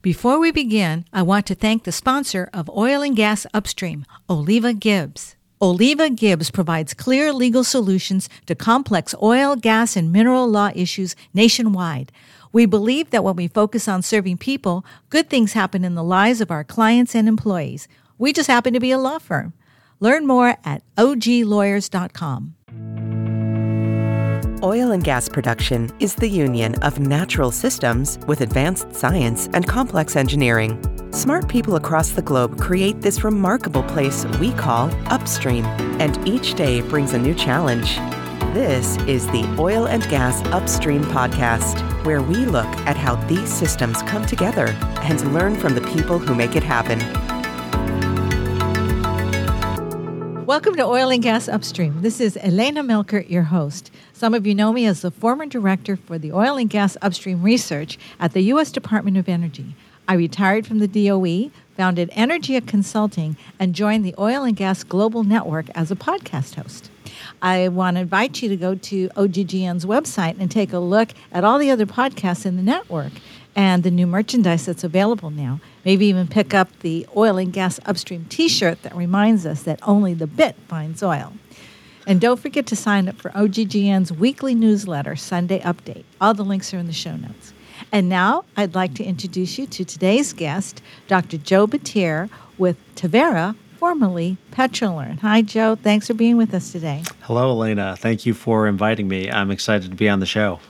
Before we begin, I want to thank the sponsor of Oil and Gas Upstream, Oliva Gibbs. Oliva Gibbs provides clear legal solutions to complex oil, gas, and mineral law issues nationwide. We believe that when we focus on serving people, good things happen in the lives of our clients and employees. We just happen to be a law firm. Learn more at oglawyers.com. Oil and gas production is the union of natural systems with advanced science and complex engineering. Smart people across the globe create this remarkable place we call upstream, and each day brings a new challenge. This is the Oil and Gas Upstream Podcast, where we look at how these systems come together and learn from the people who make it happen. Welcome to Oil and Gas Upstream. This is Elena Melkert, your host. Some of you know me as the former director for the Oil and Gas Upstream Research at the U.S. Department of Energy. I retired from the DOE, founded Energia Consulting, and joined the Oil and Gas Global Network as a podcast host. I want to invite you to go to OGGN's website and take a look at all the other podcasts in the network and the new merchandise that's available now. Maybe even pick up the Oil and Gas Upstream t shirt that reminds us that only the bit finds oil. And don't forget to sign up for OGGN's weekly newsletter, Sunday Update. All the links are in the show notes. And now I'd like to introduce you to today's guest, Dr. Joe Batir with Teverra, formerly Petrolern. Hi, Joe. Thanks for being with us today. Hello, Elena. Thank you for inviting me. I'm excited to be on the show.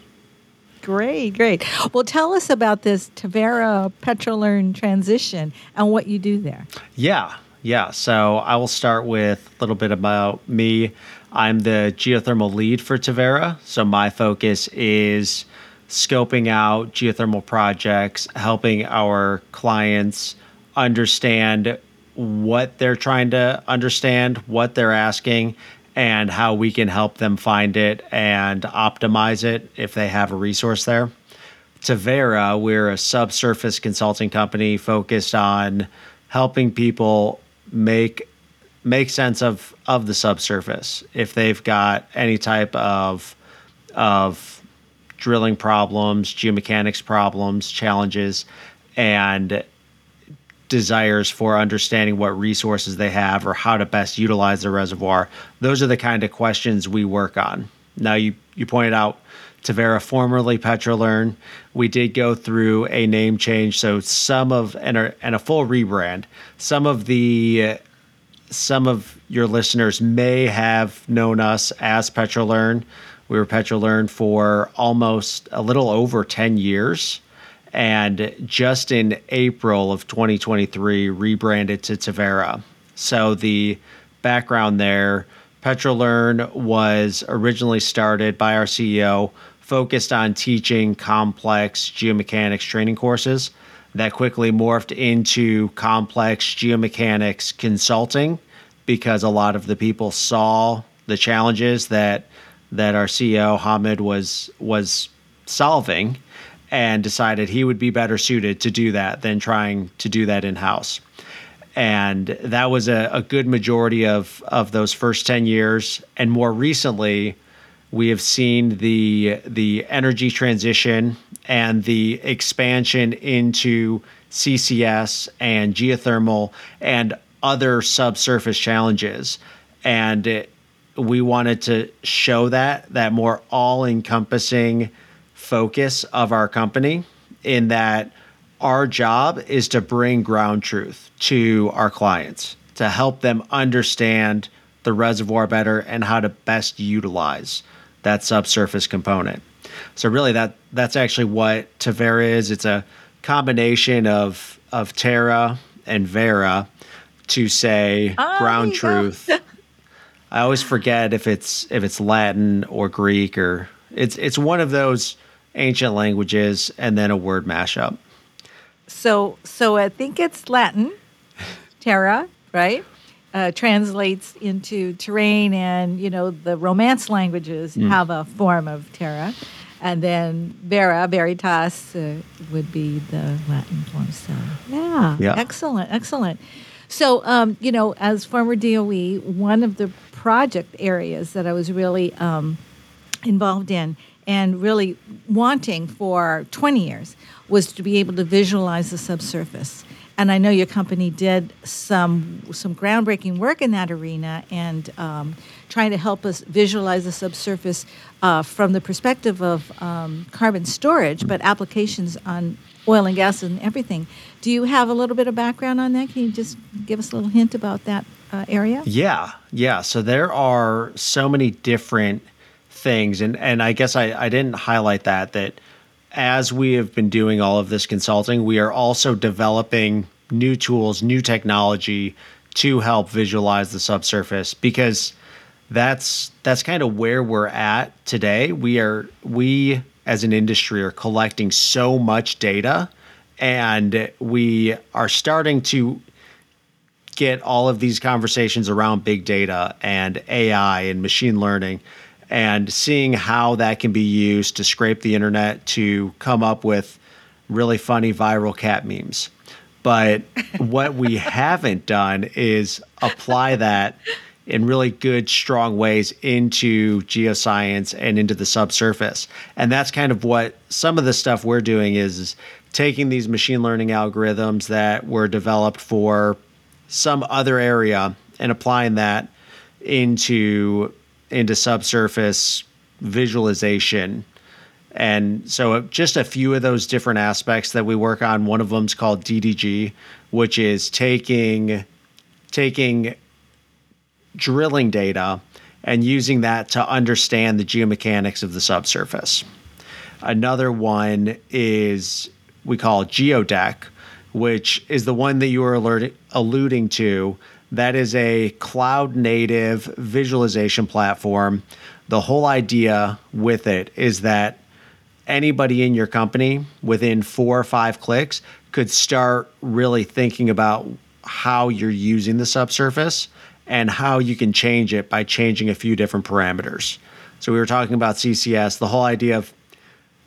Great, great. Well, tell us about this Teverra Petrolern transition and what you do there. Yeah, yeah. So I will start with a little bit about me. I'm the geothermal lead for Teverra. So my focus is scoping out geothermal projects, helping our clients understand what they're trying to understand, what they're asking, and how we can help them find it and optimize it if they have a resource there. Teverra, we're a subsurface consulting company focused on helping people make make sense of of the subsurface. If they've got any type of of drilling problems, geomechanics problems, challenges, and desires for understanding what resources they have or how to best utilize the reservoir. Those are the kind of questions we work on. Now, you, you pointed out Teverra, formerly Petrolern. We did go through a name change, so some of and a, and a full rebrand. Some of the some of your listeners may have known us as Petrolern. We were Petrolern for almost a little over 10 years and just in April of 2023 rebranded to Teverra. So the background there, Petrolern was originally started by our CEO, focused on teaching complex geomechanics training courses that quickly morphed into complex geomechanics consulting because a lot of the people saw the challenges that that our CEO Hamid was was solving and decided he would be better suited to do that than trying to do that in house. And that was a, a, good majority of, of those first 10 years. And more recently, we have seen the, the energy transition and the expansion into CCS and geothermal and other subsurface challenges. And it, we wanted to show that, that more all encompassing focus of our company in that our job is to bring ground truth to our clients to help them understand the reservoir better and how to best utilize that subsurface component. So really that that's actually what Teverra is. It's a combination of of Terra and Vera to say oh, ground truth. I always forget if it's if it's Latin or Greek or it's it's one of those ancient languages, and then a word mashup. So, so I think it's Latin, terra, right? Uh, translates into terrain, and you know the Romance languages mm. have a form of terra, and then vera, veritas, uh, would be the Latin form. So, yeah, yeah. excellent, excellent. So, um, you know, as former DOE, one of the project areas that I was really um, involved in and really wanting for 20 years was to be able to visualize the subsurface. And I know your company did some some groundbreaking work in that arena and um, trying to help us visualize the subsurface uh, from the perspective of um, carbon storage, but applications on oil and gas and everything. Do you have a little bit of background on that? Can you just give us a little hint about that uh, area? Yeah, yeah. So there are so many different things, and and I guess I, I didn't highlight that that as we have been doing all of this consulting, we are also developing new tools, new technology to help visualize the subsurface because that's that's kind of where we're at today. We are we as an industry are collecting so much data and we are starting to get all of these conversations around big data and AI and machine learning and seeing how that can be used to scrape the internet to come up with really funny viral cat memes. But what we haven't done is apply that in really good, strong ways into geoscience and into the subsurface. And that's kind of what some of the stuff we're doing is, is taking these machine learning algorithms that were developed for some other area and applying that into into subsurface visualization. And so, uh, just a few of those different aspects that we work on. One of them is called DDG, which is taking taking drilling data and using that to understand the geomechanics of the subsurface. Another one is we call Geodeck, which is the one that you were alluding to, that is a cloud native visualization platform. The whole idea with it is that anybody in your company within four or five clicks could start really thinking about how you're using the subsurface and how you can change it by changing a few different parameters. So we were talking about CCS, the whole idea of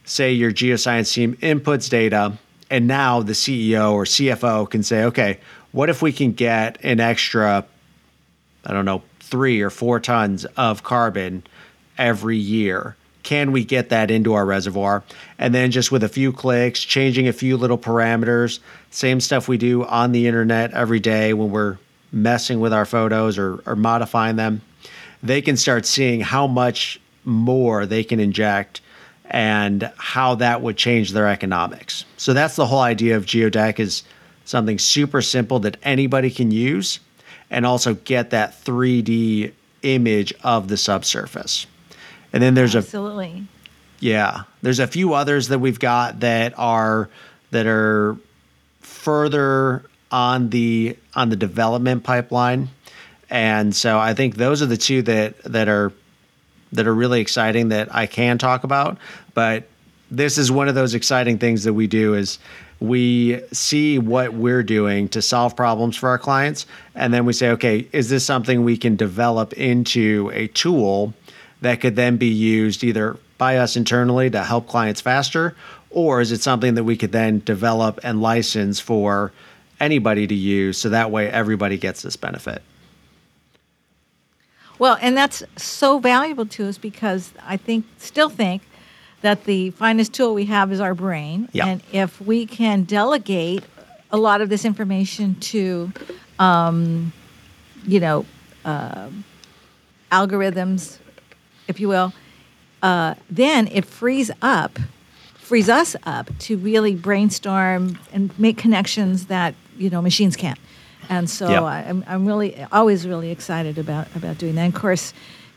say your geoscience team inputs data and now the CEO or CFO can say, okay, what if we can get an extra, I don't know, three or four tons of carbon every year? Can we get that into our reservoir? And then just with a few clicks, changing a few little parameters, same stuff we do on the internet every day when we're messing with our photos or, or modifying them, they can start seeing how much more they can inject and how that would change their economics. So that's the whole idea of Geodeck is something super simple that anybody can use and also get that 3D image of the subsurface. And then there's Absolutely. a Absolutely. Yeah, there's a few others that we've got that are that are further on the on the development pipeline. And so I think those are the two that that are that are really exciting that I can talk about, but this is one of those exciting things that we do is we see what we're doing to solve problems for our clients and then we say okay is this something we can develop into a tool that could then be used either by us internally to help clients faster or is it something that we could then develop and license for anybody to use so that way everybody gets this benefit Well, and that's so valuable to us because I think, still think, that the finest tool we have is our brain. Yeah. And if we can delegate a lot of this information to, um, you know, uh, algorithms, if you will, uh, then it frees up, frees us up to really brainstorm and make connections that you know machines can't. And so. I, I'm, I'm really always really excited about about doing that. And of course,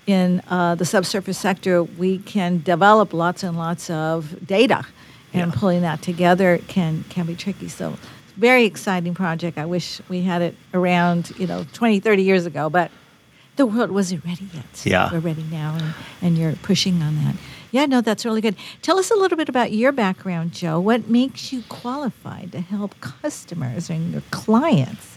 in uh, the subsurface sector, we can develop lots and lots of data, and Yeah. pulling that together can can be tricky. So, very exciting project. I wish we had it around, you know, 20, 30 years ago, but the world wasn't ready yet. So Yeah. we're ready now, and, and you're pushing on that. Yeah, no, that's really good. Tell us a little bit about your background, Joe. What makes you qualified to help customers and your clients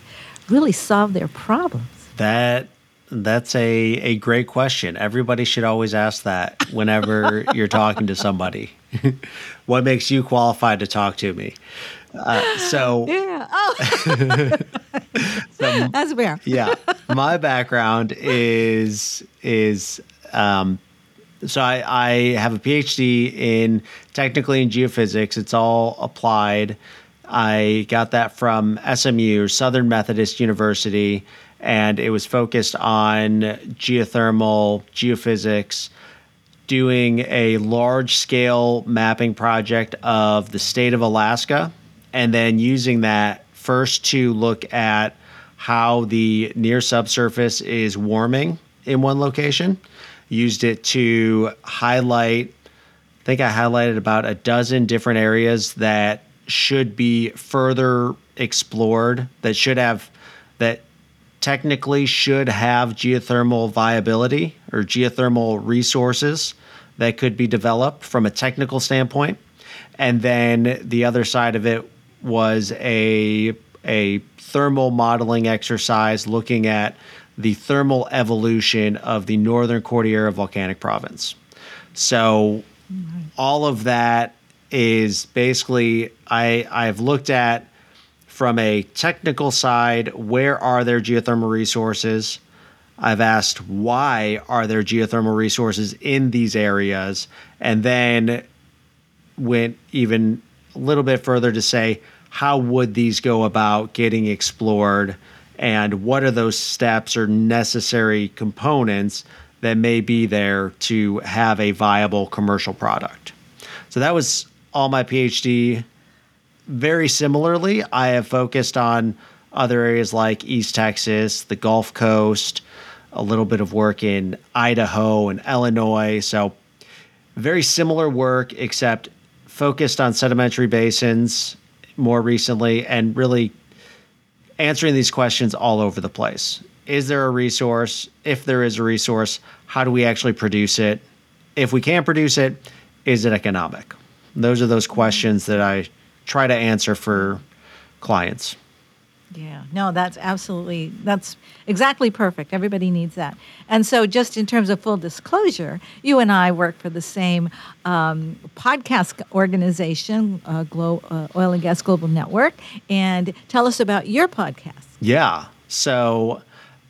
really solve their problems? That that's a a great question. Everybody should always ask that whenever you're talking to somebody. what makes you qualified to talk to me? Uh, so Yeah. Oh, that's fair. yeah, my background is is um, So I, I have a PhD in technically in geophysics. It's all applied. I got that from SMU, Southern Methodist University, and it was focused on geothermal, geophysics, doing a large scale mapping project of the state of Alaska, and then using that first to look at how the near subsurface is warming in one location. Used it to highlight, I think I highlighted about a dozen different areas that should be further explored, that should have, that technically should have geothermal viability or geothermal resources that could be developed from a technical standpoint. And then the other side of it was a a thermal modeling exercise looking at the thermal evolution of the northern Cordillera volcanic province. So all of that is basically I I've looked at from a technical side where are there geothermal resources? I've asked why are there geothermal resources in these areas? And then went even a little bit further to say how would these go about getting explored? And what are those steps or necessary components that may be there to have a viable commercial product. So that was all my PhD. Very similarly, I have focused on other areas like East Texas, the Gulf Coast, a little bit of work in Idaho and Illinois. So, very similar work, except focused on sedimentary basins more recently and really answering these questions all over the place. Is there a resource? If there is a resource, how do we actually produce it? If we can't produce it, is it economic? Those are those questions that I try to answer for clients. Yeah, no, that's absolutely, that's exactly perfect. Everybody needs that. And so, just in terms of full disclosure, you and I work for the same um, podcast organization, uh, Glo- uh, Oil and Gas Global Network. And tell us about your podcast. Yeah. So,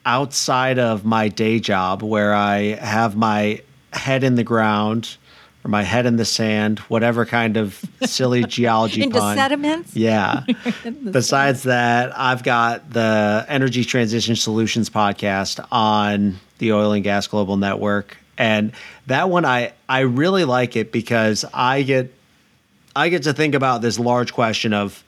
outside of my day job, where I have my head in the ground, or my head in the sand, whatever kind of silly geology Into pun. sediments? Yeah. Besides that, I've got the Energy Transition Solutions podcast on the Oil and Gas Global Network. And that one I I really like it because I get I get to think about this large question of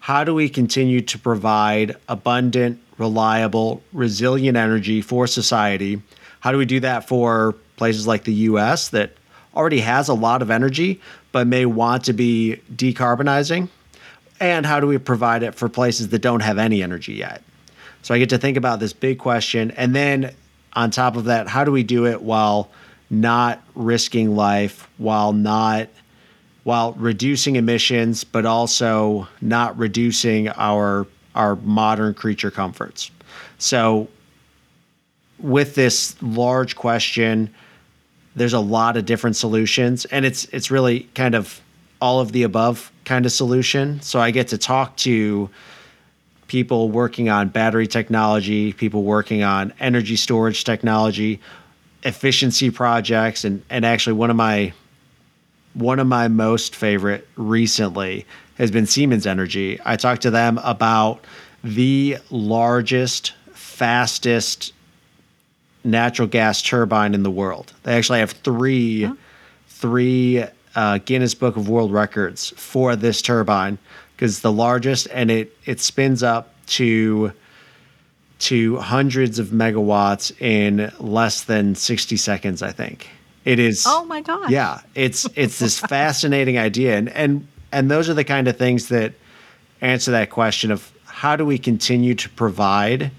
how do we continue to provide abundant, reliable, resilient energy for society? How do we do that for places like the US that already has a lot of energy but may want to be decarbonizing? And how do we provide it for places that don't have any energy yet? So I get to think about this big question. And then on top of that, how do we do it while not risking life, while not while reducing emissions, but also not reducing our our modern creature comforts. So with this large question, there's a lot of different solutions and it's it's really kind of all of the above kind of solution so i get to talk to people working on battery technology people working on energy storage technology efficiency projects and and actually one of my one of my most favorite recently has been Siemens Energy. I talked to them about the largest, fastest natural gas turbine in the world. They actually have three, huh? three uh, Guinness Book of World Records for this turbine because it's the largest and it it spins up to to hundreds of megawatts in less than 60 seconds, I think. It is Oh my god. Yeah, it's it's this fascinating idea and and and those are the kind of things that answer that question of how do we continue to provide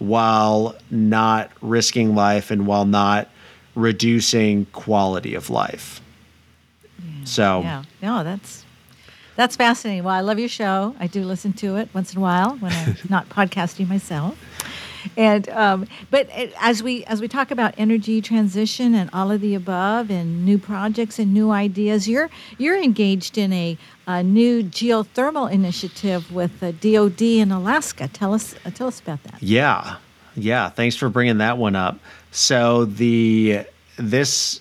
while not risking life and while not reducing quality of life. Yeah, so yeah, no, that's that's fascinating. Well, I love your show. I do listen to it once in a while when I'm not podcasting myself. And um, but as we as we talk about energy transition and all of the above and new projects and new ideas, you're you're engaged in a, a new geothermal initiative with the DoD in Alaska. Tell us uh, tell us about that. Yeah, yeah. Thanks for bringing that one up. So the this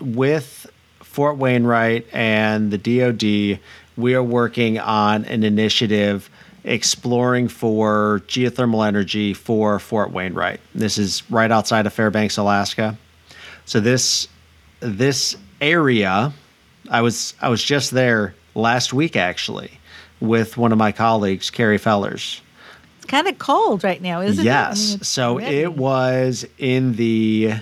with Fort Wainwright and the DoD, we are working on an initiative exploring for geothermal energy for Fort Wainwright. This is right outside of Fairbanks, Alaska. So this this area, I was I was just there last week actually with one of my colleagues, Carrie Fellers. It's kind of cold right now, isn't yes. it? I mean, so already- it was in the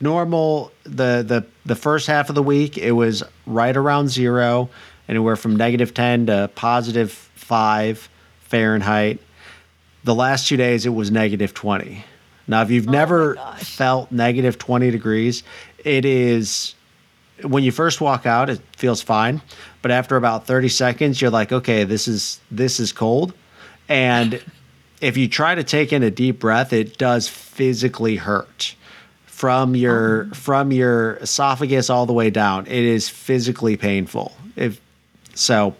normal the the the first half of the week it was right around zero anywhere from negative 10 to positive 5 fahrenheit. The last two days it was negative 20 now if you've oh never felt negative 20 degrees it is when you first walk out it feels fine but after about 30 seconds you're like okay this is this is cold. And if you try to take in a deep breath it does physically hurt. From your oh. from your esophagus all the way down it is physically painful. If so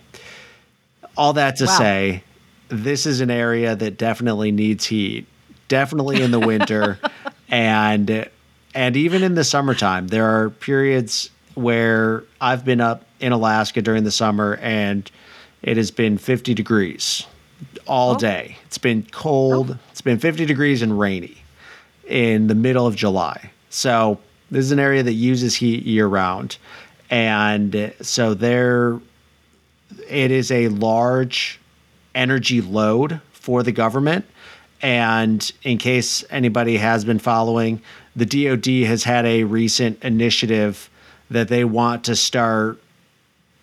all that to Wow. say this is an area that definitely needs heat definitely in the winter and and even in the summertime there are periods where i've been up in alaska during the summer and it has been 50 degrees all Oh. day it's been cold oh. it's been 50 degrees and rainy in the middle of July. So this is an area that uses heat year round. And so there it is a large energy load for the government. And in case anybody has been following, the DoD has had a recent initiative that they want to start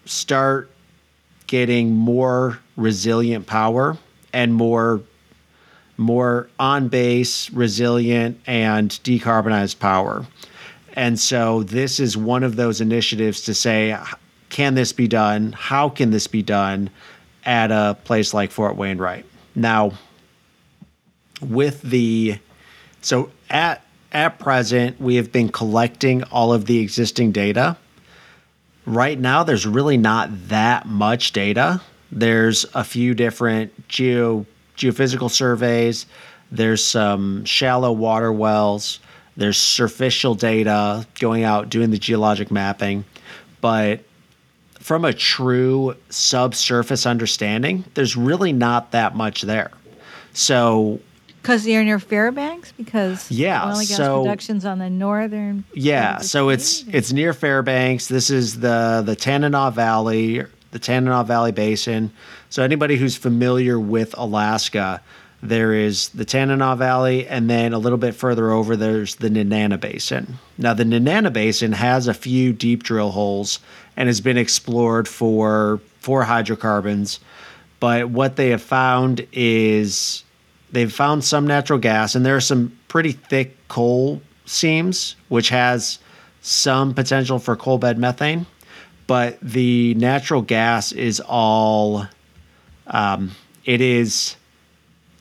start getting more resilient power and more more on base, resilient, and decarbonized power. And so this is one of those initiatives to say, can this be done? How can this be done at a place like Fort Wainwright? Now, with the so at at present, we have been collecting all of the existing data. Right now, there's really not that much data. There's a few different geo geophysical surveys. There's some shallow water wells. There's superficial data going out doing the geologic mapping, but from a true subsurface understanding, there's really not that much there. So Because you're near Fairbanks? Because Yeah, oil and gas so- production's on the northern. Yeah, so it's it's near Fairbanks. This is the the Tanana Valley, the Tanana Valley Basin. So anybody who's familiar with Alaska, there is the Tanana Valley, and then a little bit further over, there's the Nenana Basin. Now, the Nenana Basin has a few deep drill holes and has been explored for for hydrocarbons. But what they have found is they've found some natural gas, and there are some pretty thick coal seams, which has some potential for coal bed methane. But the natural gas is all, um, it is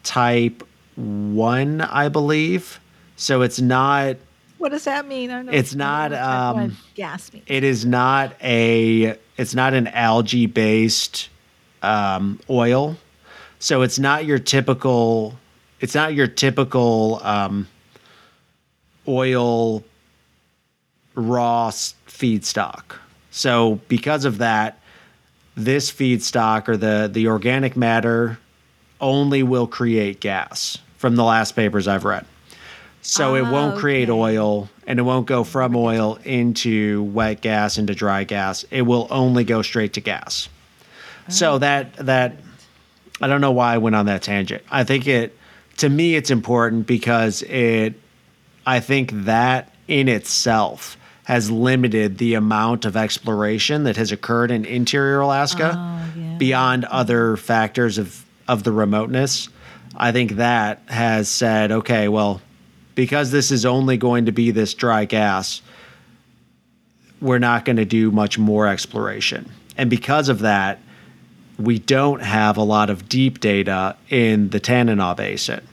type one, I believe. So it's not What does that mean? I don't know It's not, what type one um, gas means. it is not a it's not an algae based um, oil so it's not your typical it's not your typical um, oil raw feedstock so because of that this feedstock or the the organic matter only will create gas from the last papers i've read so it Ah, won't create okay. oil and it won't go from oil into wet gas into dry gas. It will only go straight to gas. So that that I don't know why I went on that tangent. I think it to me it's important because it I think that in itself has limited the amount of exploration that has occurred in interior Alaska Oh, yeah. beyond other factors of of the remoteness. I think that has said, okay, well, because this is only going to be this dry gas, we're not going to do much more exploration. And because of that, we don't have a lot of deep data in the Tanana Basin.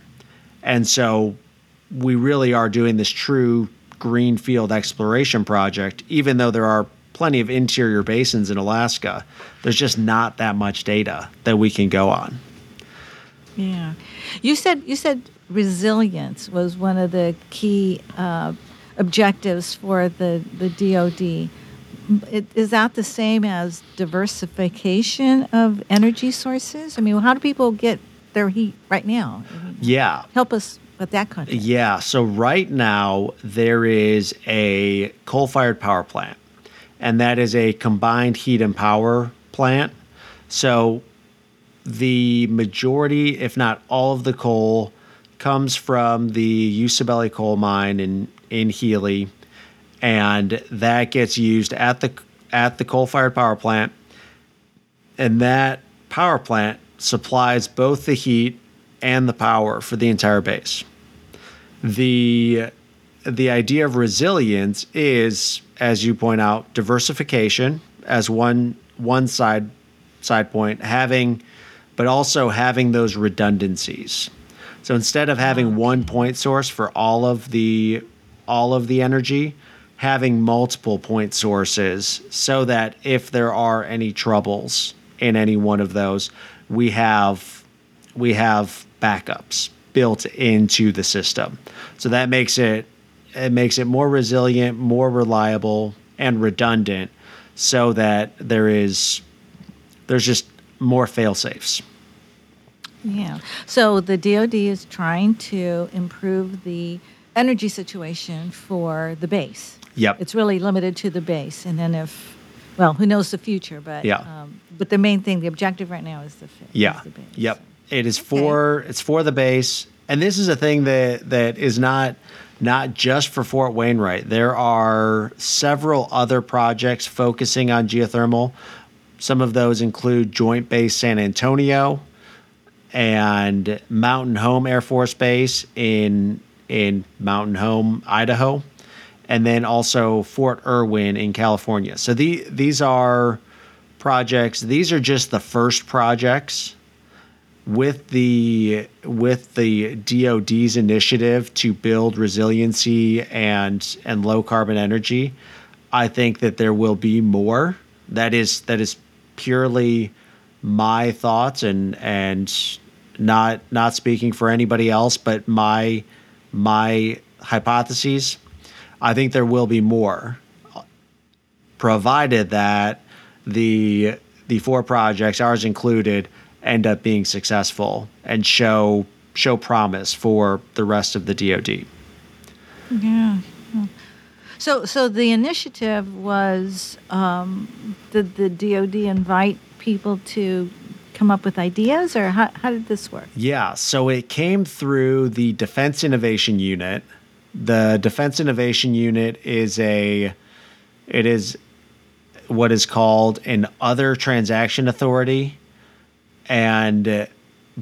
And so we really are doing this true greenfield exploration project, even though there are plenty of interior basins in Alaska. There's just not that much data that we can go on. Yeah, you said you said resilience was one of the key uh, objectives for the the DoD. It, is that the same as diversification of energy sources? I mean, how do people get their heat right now? I mean, Yeah. help us with that context. Yeah. So right now there is a coal-fired power plant, and that is a combined heat and power plant. So the majority, if not all of the coal, comes from the Usibelli coal mine in in Healy, and that gets used at the at the coal-fired power plant, and that power plant supplies both the heat and the power for the entire base. The the idea of resilience is as you point out diversification as one one side side point having but also having those redundancies so instead of having ah. one point source for all of the all of the energy having multiple point sources so that if there are any troubles in any one of those we have we have backups built into the system. So that makes it it makes it more resilient, more reliable, and redundant so that there is there's just more fail safes. Yeah. So the DoD is trying to improve the energy situation for the base. Yep. It's really limited to the base, and then if, well, who knows the future? But Yeah. Um, but the main thing, the objective right now is the fi- is Yeah. the base. Yep. It is for it's for the base, and this is a thing that that is not not just for Fort Wainwright. There are several other projects focusing on geothermal. Some of those include Joint Base San Antonio and Mountain Home Air Force Base in in Mountain Home, Idaho, and then also Fort Irwin in California. So the these are projects. These are just the first projects with the with the DoD's initiative to build resiliency and and low carbon energy, I think that there will be more. That is that is purely my thoughts and and not not speaking for anybody else, but my my hypotheses. I think there will be more, provided that the the four projects, ours included, end up being successful and show show promise for the rest of the DoD. Yeah. So, so the initiative was um, did the DoD invite people to come up with ideas, or how, how did this work? Yeah, so it came through the Defense Innovation Unit. The Defense Innovation Unit is a it is what is called an other transaction authority and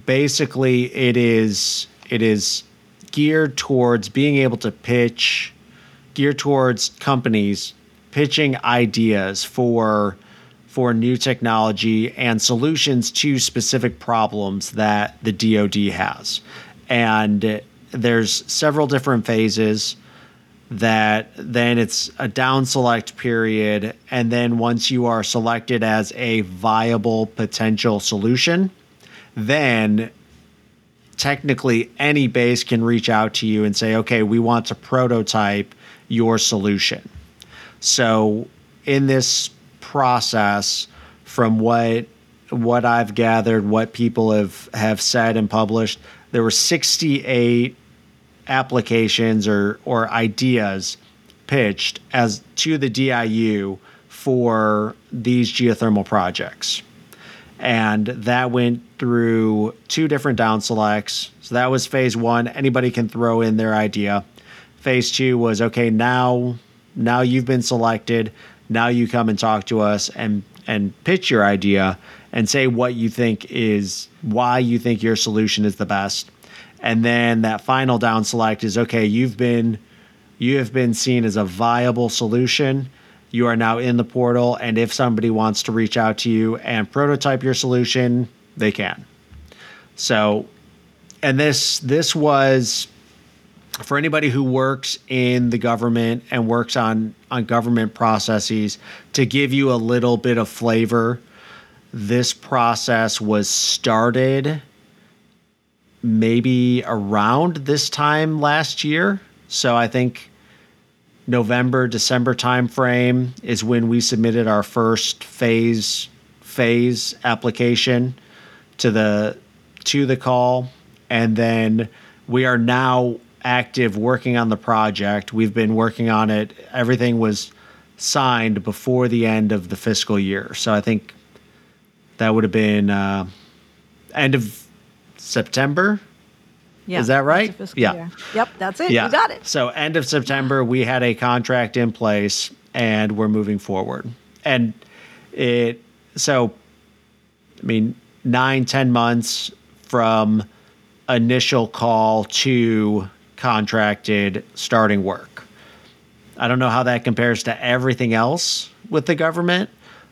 basically it is it is geared towards being able to pitch geared towards companies pitching ideas for for new technology and solutions to specific problems that the DoD has. And there's several different phases that then it's a down select period and then once you are selected as a viable potential solution then technically any base can reach out to you and say okay we want to prototype your solution so in this process from what what I've gathered what people have have said and published there were 68 applications or or ideas pitched as to the DIU for these geothermal projects. And that went through two different down selects. So that was phase 1. Anybody can throw in their idea. Phase 2 was okay, now now you've been selected. Now you come and talk to us and and pitch your idea and say what you think is why you think your solution is the best. And then that final down select is okay you've been you have been seen as a viable solution. You are now in the portal. And if somebody wants to reach out to you and prototype your solution they can. So and this this was for anybody who works in the government and works on on government processes to give you a little bit of flavor this process was started maybe around this time last year. So I think November, December timeframe is when we submitted our first phase phase application to the to the call and then we are now active working on the project. We've been working on it. Everything was signed before the end of the fiscal year. So I think that would have been uh, end of September. Yeah, Is that right? it's a fiscal Yeah. year. Yep, that's it. Yeah. You got it. So end of September, we had a contract in place and we're moving forward. And it so I mean, nine, ten months from initial call to contracted starting work. I don't know how that compares to everything else with the government,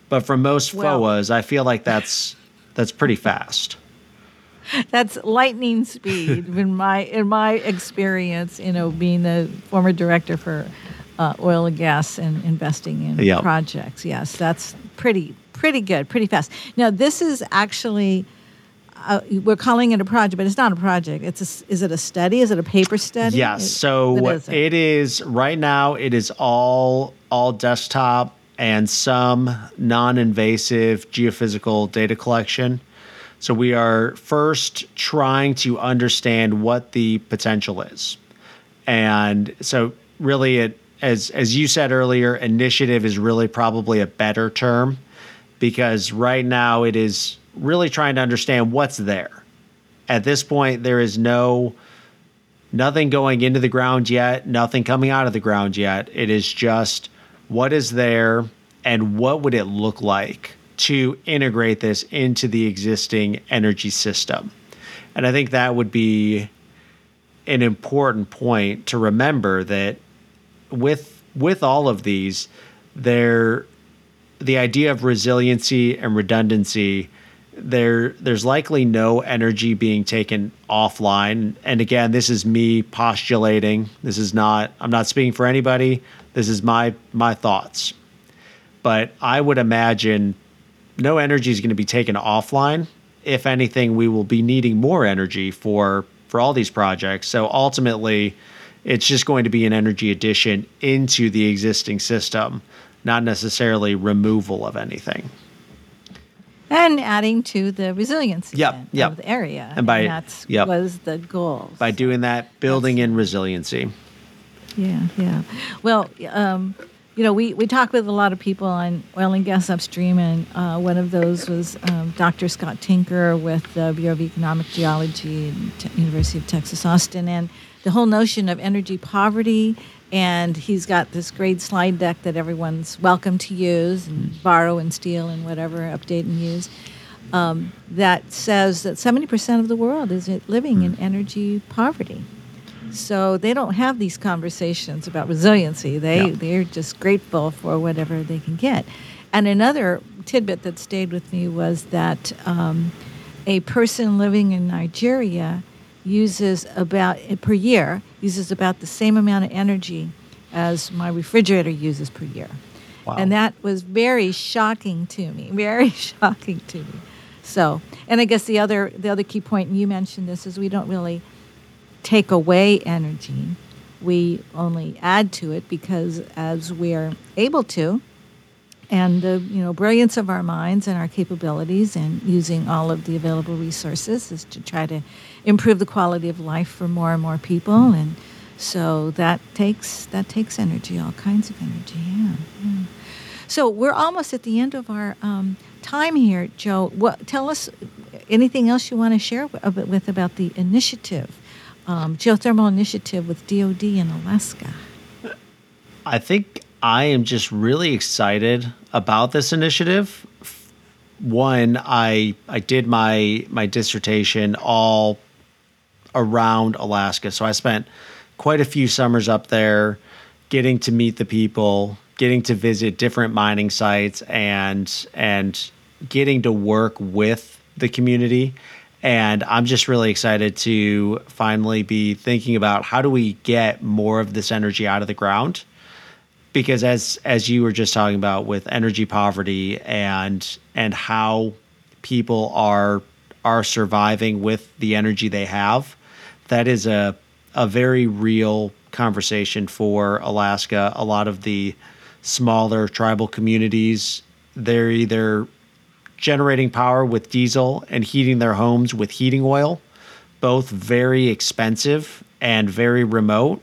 but for most Well- FOAs, I feel like that's that's pretty fast. That's lightning speed in my in my experience. You know, being the former director for uh, oil and gas and investing in Yep. projects. Yes, that's pretty pretty good, pretty fast. Now, this is actually. Uh, we're calling it a project, but it's not a project. It's a, is it a study? Is it a paper study? Yes. It- So is it? it is right now. It is all all desktop and some non-invasive geophysical data collection. So we are first trying to understand what the potential is, and so really, it as as you said earlier, initiative is really probably a better term because right now it is really trying to understand what's there. At this point, there is no nothing going into the ground yet, nothing coming out of the ground yet. It is just what is there and what would it look like to integrate this into the existing energy system. And I think that would be an important point to remember that with with all of these there the idea of resiliency and redundancy there there's likely no energy being taken offline. And again this is me postulating. This is not i'm not speaking for anybody. This is my my thoughts. But i would imagine no energy is going to be taken offline. If anything we will be needing more energy for for all these projects. So ultimately it's just going to be an energy addition into the existing system not necessarily removal of anything and adding to the resiliency Yep, yep. of the area. And by- that's yep. was the goal. by doing that building in resiliency Yeah, yeah. Well, um, you know, we, we talk with a lot of people on oil and gas upstream, and uh, one of those was um, Dr. Scott Tinker with the Bureau of Economic Geology Te- University of Texas Austin, and the whole notion of energy poverty. And he's got this great slide deck that everyone's welcome to use and borrow and steal and whatever, update and use. Um, that says that 70% of the world is living in energy poverty. So they don't have these conversations about resiliency. They Yeah. they're just grateful for whatever they can get. And another tidbit that stayed with me was that um, a person living in Nigeria uses about per year uses about the same amount of energy as my refrigerator uses per year. Wow. And that was very shocking to me. Very shocking to me. So, and I guess the other the other key point, and you mentioned this, is we don't really take away energy. We only add to it because as we're able to, and the you know brilliance of our minds and our capabilities and using all of the available resources is to try to improve the quality of life for more and more people and so that takes that takes energy all kinds of energy yeah, yeah. so we're almost at the end of our um, time here joe what tell us anything else you want to share with, with about the initiative um, geothermal initiative with dod in alaska I think I am just really excited about this initiative. One, I I did my my dissertation all around Alaska, so I spent quite a few summers up there, getting to meet the people, getting to visit different mining sites, and and getting to work with the community. And I'm just really excited to finally be thinking about how do we get more of this energy out of the ground because as as you were just talking about with energy poverty and and how people are are surviving with the energy they have that is a a very real conversation for Alaska. A lot of the smaller tribal communities, they're either generating power with diesel and heating their homes with heating oil, both very expensive and very remote.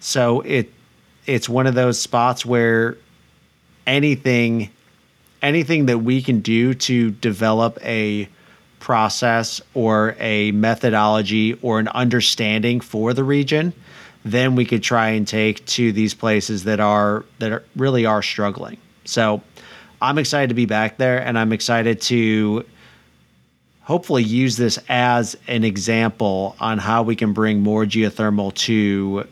So it it's one of those spots where anything anything that we can do to develop a process or a methodology or an understanding for the region then we could try and take to these places that are that are, really are struggling. So i'm excited to be back there and i'm excited to hopefully use this as an example on how we can bring more geothermal to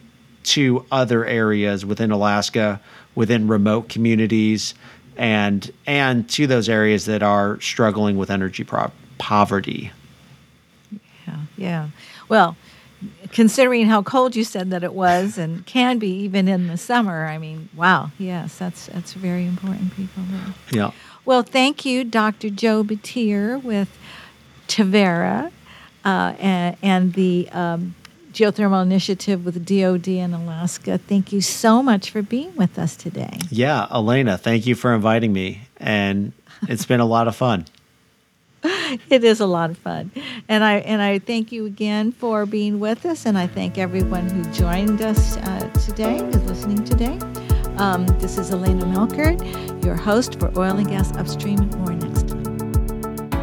to other areas within Alaska, within remote communities, and and to those areas that are struggling with energy pro- poverty. Yeah, yeah. Well, considering how cold you said that it was and can be even in the summer, I mean, wow, yes, that's that's very important, people. Yeah. Well, thank you, Dr. Joe Batir with Teverra uh, and, and, the um, Geothermal Initiative with DOD in Alaska. Thank you so much for being with us today. Yeah, Elena, thank you for inviting me. And it's been a lot of fun. It is a lot of fun. And I and I thank you again for being with us and I thank everyone who joined us uh, today, is listening today. Um, this is Elena Melkert, your host for Oil and Gas Upstream. More next time.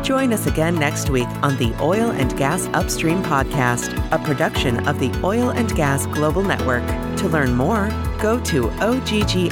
Join us again next week on the Oil and Gas Upstream Podcast, a production of the Oil and Gas Global Network. To learn more, go to oggn.com.